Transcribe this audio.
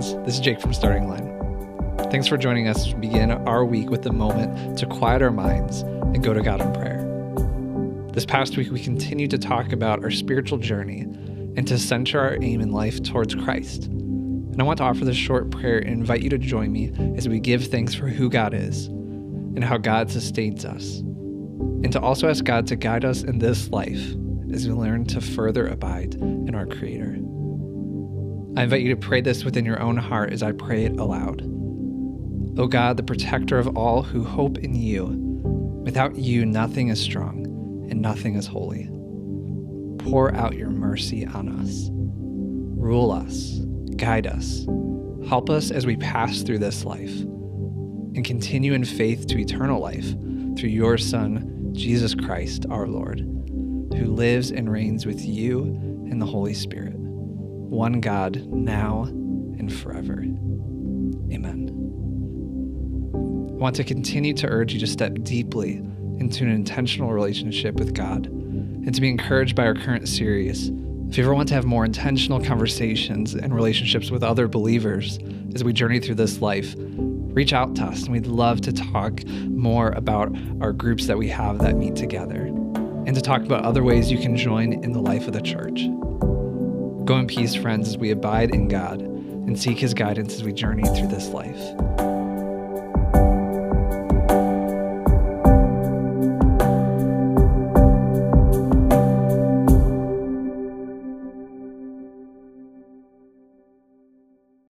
friends. This is Jake from Starting Line. Thanks for joining us to begin our week with a moment to quiet our minds and go to God in prayer. This past week, we continued to talk about our spiritual journey and to center our aim in life towards Christ. And I want to offer this short prayer and invite you to join me as we give thanks for who God is and how God sustains us, and to also ask God to guide us in this life as we learn to further abide in our Creator. I invite you to pray this within your own heart as I pray it aloud. O God, the protector of all who hope in you, without you nothing is strong and nothing is holy. Pour out your mercy on us. Rule us, guide us, help us as we pass through this life, and continue in faith to eternal life through your Son, Jesus Christ, our Lord, who lives and reigns with you in the Holy Spirit, one God, now and forever. Amen. I want to continue to urge you to step deeply into an intentional relationship with God and to be encouraged by our current series. If you ever want to have more intentional conversations and relationships with other believers as we journey through this life, reach out to us and we'd love to talk more about our groups that we have that meet together and to talk about other ways you can join in the life of the church. Go in peace, friends, as we abide in God and seek his guidance as we journey through this life.